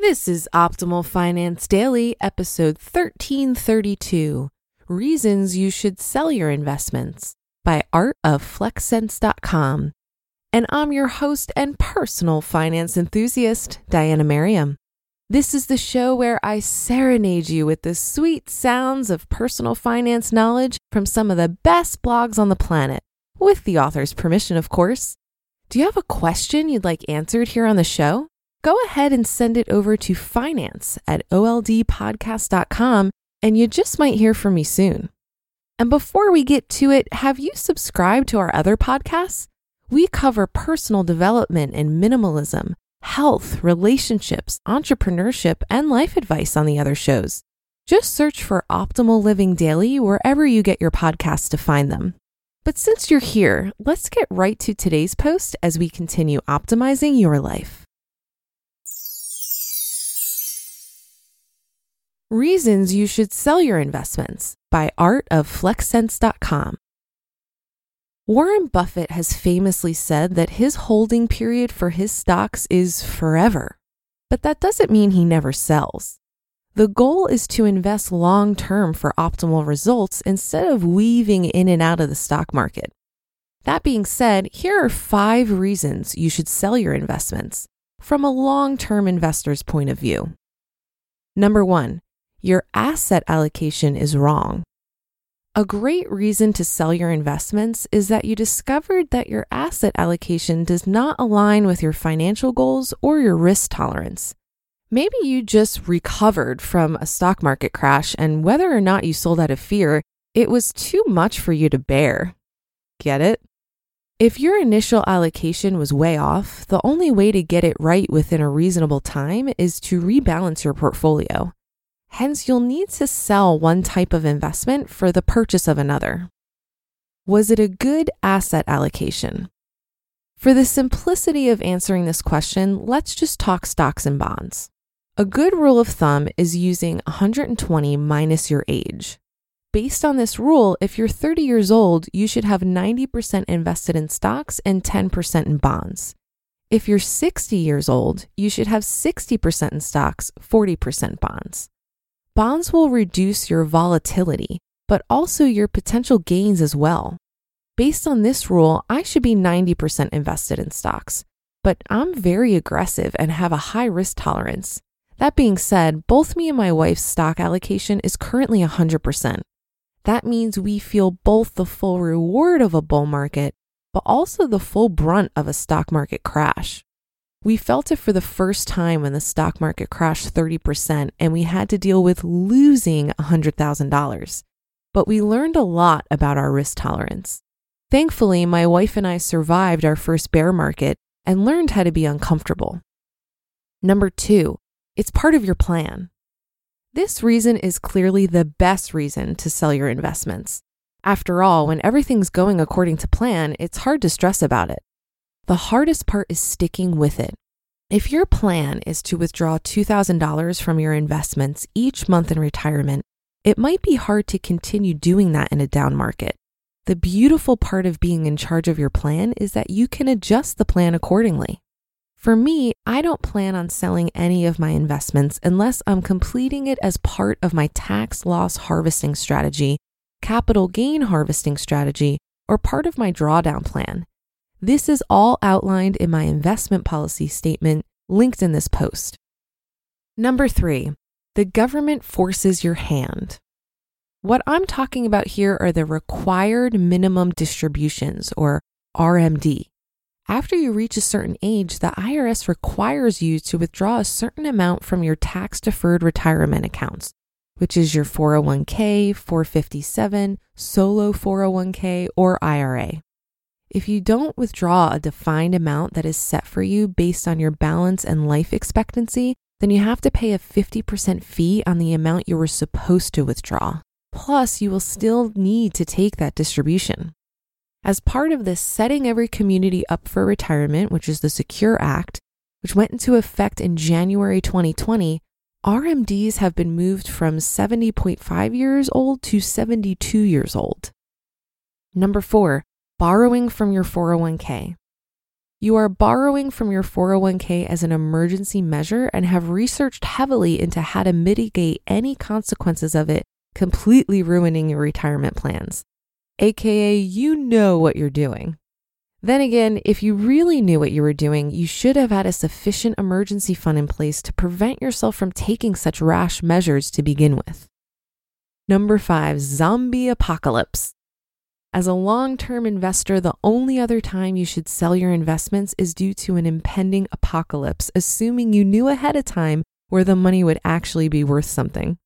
This is Optimal Finance Daily, episode 1332 Reasons You Should Sell Your Investments by artofflexcents.com. And I'm your host and personal finance enthusiast, Diana Merriam. This is the show where I serenade you with the sweet sounds of personal finance knowledge from some of the best blogs on the planet, with the author's permission, of course. Do you have a question you'd like answered here on the show? Go ahead and send it over to finance at oldpodcast.com, and you just might hear from me soon. And before we get to it, have you subscribed to our other podcasts? We cover personal development and minimalism health, relationships, entrepreneurship, and life advice on the other shows. Just search for Optimal Living Daily wherever you get your podcasts to find them. But since you're here, let's get right to today's post as we continue optimizing your life. Reasons You Should Sell Your Investments by artofflexcents.com. Warren Buffett has famously said that his holding period for his stocks is forever, but that doesn't mean he never sells. The goal is to invest long term for optimal results instead of weaving in and out of the stock market. That being said, here are five reasons you should sell your investments from a long term investor's point of view. Number one, your asset allocation is wrong. A great reason to sell your investments is that you discovered that your asset allocation does not align with your financial goals or your risk tolerance. Maybe you just recovered from a stock market crash, and whether or not you sold out of fear, it was too much for you to bear. Get it? If your initial allocation was way off, the only way to get it right within a reasonable time is to rebalance your portfolio. Hence, you'll need to sell one type of investment for the purchase of another. Was it a good asset allocation? For the simplicity of answering this question, let's just talk stocks and bonds. A good rule of thumb is using 120 minus your age. Based on this rule, if you're 30 years old, you should have 90% invested in stocks and 10% in bonds. If you're 60 years old, you should have 60% in stocks, 40% bonds. Bonds will reduce your volatility, but also your potential gains as well. Based on this rule, I should be 90% invested in stocks, but I'm very aggressive and have a high risk tolerance. That being said, both me and my wife's stock allocation is currently 100%. That means we feel both the full reward of a bull market, but also the full brunt of a stock market crash. We felt it for the first time when the stock market crashed 30% and we had to deal with losing $100,000. But we learned a lot about our risk tolerance. Thankfully, my wife and I survived our first bear market and learned how to be uncomfortable. Number two, it's part of your plan. This reason is clearly the best reason to sell your investments. After all, when everything's going according to plan, it's hard to stress about it. The hardest part is sticking with it. If your plan is to withdraw $2,000 from your investments each month in retirement, it might be hard to continue doing that in a down market. The beautiful part of being in charge of your plan is that you can adjust the plan accordingly. For me, I don't plan on selling any of my investments unless I'm completing it as part of my tax loss harvesting strategy, capital gain harvesting strategy, or part of my drawdown plan. This is all outlined in my investment policy statement linked in this post. Number three, the government forces your hand. What I'm talking about here are the required minimum distributions, or RMD. After you reach a certain age, the IRS requires you to withdraw a certain amount from your tax deferred retirement accounts, which is your 401k, 457, solo 401k, or IRA. If you don't withdraw a defined amount that is set for you based on your balance and life expectancy, then you have to pay a 50% fee on the amount you were supposed to withdraw. Plus, you will still need to take that distribution. As part of this Setting Every Community Up for Retirement, which is the Secure Act, which went into effect in January 2020, RMDs have been moved from 70.5 years old to 72 years old. Number four, borrowing from your 401k. You are borrowing from your 401k as an emergency measure and have researched heavily into how to mitigate any consequences of it completely ruining your retirement plans. AKA, you know what you're doing. Then again, if you really knew what you were doing, you should have had a sufficient emergency fund in place to prevent yourself from taking such rash measures to begin with. Number five, zombie apocalypse. As a long term investor, the only other time you should sell your investments is due to an impending apocalypse, assuming you knew ahead of time where the money would actually be worth something.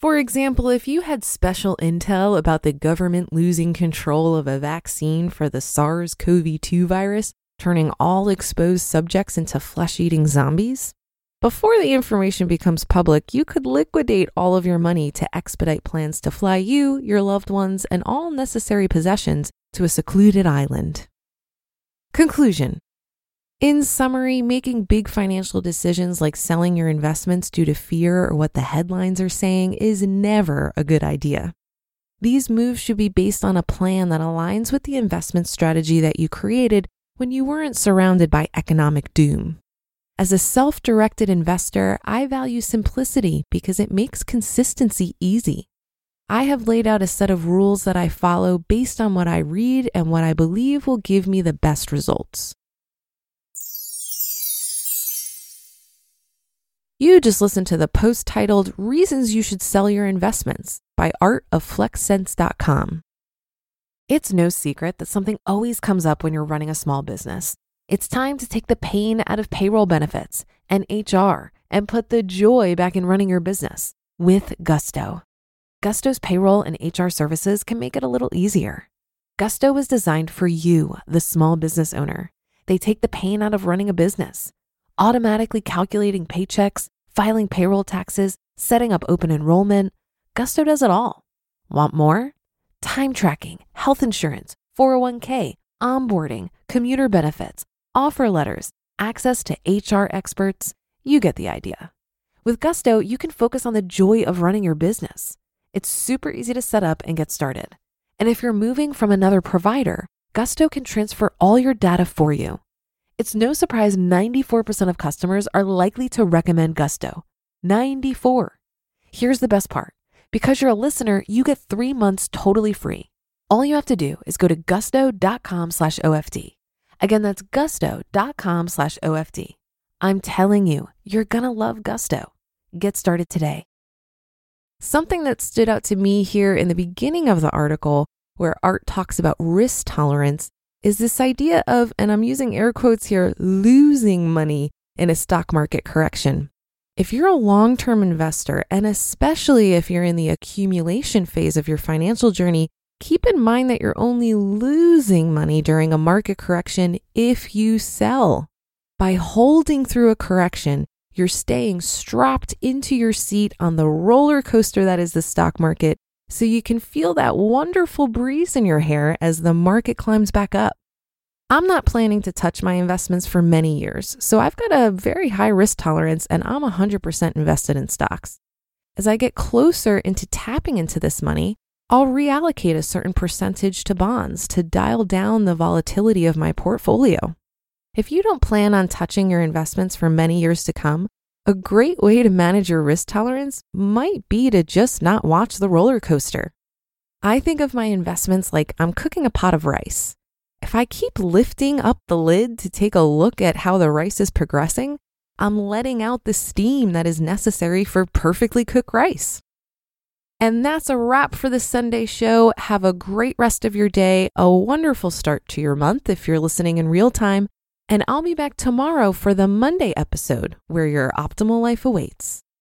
For example, if you had special intel about the government losing control of a vaccine for the SARS CoV 2 virus, turning all exposed subjects into flesh eating zombies, before the information becomes public, you could liquidate all of your money to expedite plans to fly you, your loved ones, and all necessary possessions to a secluded island. Conclusion In summary, making big financial decisions like selling your investments due to fear or what the headlines are saying is never a good idea. These moves should be based on a plan that aligns with the investment strategy that you created when you weren't surrounded by economic doom. As a self directed investor, I value simplicity because it makes consistency easy. I have laid out a set of rules that I follow based on what I read and what I believe will give me the best results. You just listened to the post titled Reasons You Should Sell Your Investments by artofflexcents.com. It's no secret that something always comes up when you're running a small business. It's time to take the pain out of payroll benefits and HR and put the joy back in running your business with Gusto. Gusto's payroll and HR services can make it a little easier. Gusto was designed for you, the small business owner. They take the pain out of running a business, automatically calculating paychecks, filing payroll taxes, setting up open enrollment. Gusto does it all. Want more? Time tracking, health insurance, 401k, onboarding, commuter benefits offer letters, access to HR experts. You get the idea. With Gusto, you can focus on the joy of running your business. It's super easy to set up and get started. And if you're moving from another provider, Gusto can transfer all your data for you. It's no surprise 94% of customers are likely to recommend Gusto. 94. Here's the best part. Because you're a listener, you get three months totally free. All you have to do is go to gusto.com slash OFD. Again, that's gusto.com slash OFD. I'm telling you, you're going to love Gusto. Get started today. Something that stood out to me here in the beginning of the article, where Art talks about risk tolerance, is this idea of, and I'm using air quotes here, losing money in a stock market correction. If you're a long term investor, and especially if you're in the accumulation phase of your financial journey, keep in mind that you're only losing money during a market correction if you sell. By holding through a correction, you're staying strapped into your seat on the roller coaster that is the stock market so you can feel that wonderful breeze in your hair as the market climbs back up. I'm not planning to touch my investments for many years, so I've got a very high risk tolerance and I'm 100% invested in stocks. As I get closer into tapping into this money, I'll reallocate a certain percentage to bonds to dial down the volatility of my portfolio. If you don't plan on touching your investments for many years to come, a great way to manage your risk tolerance might be to just not watch the roller coaster. I think of my investments like I'm cooking a pot of rice. If I keep lifting up the lid to take a look at how the rice is progressing, I'm letting out the steam that is necessary for perfectly cooked rice. And that's a wrap for the Sunday show. Have a great rest of your day, a wonderful start to your month if you're listening in real time. And I'll be back tomorrow for the Monday episode where your optimal life awaits.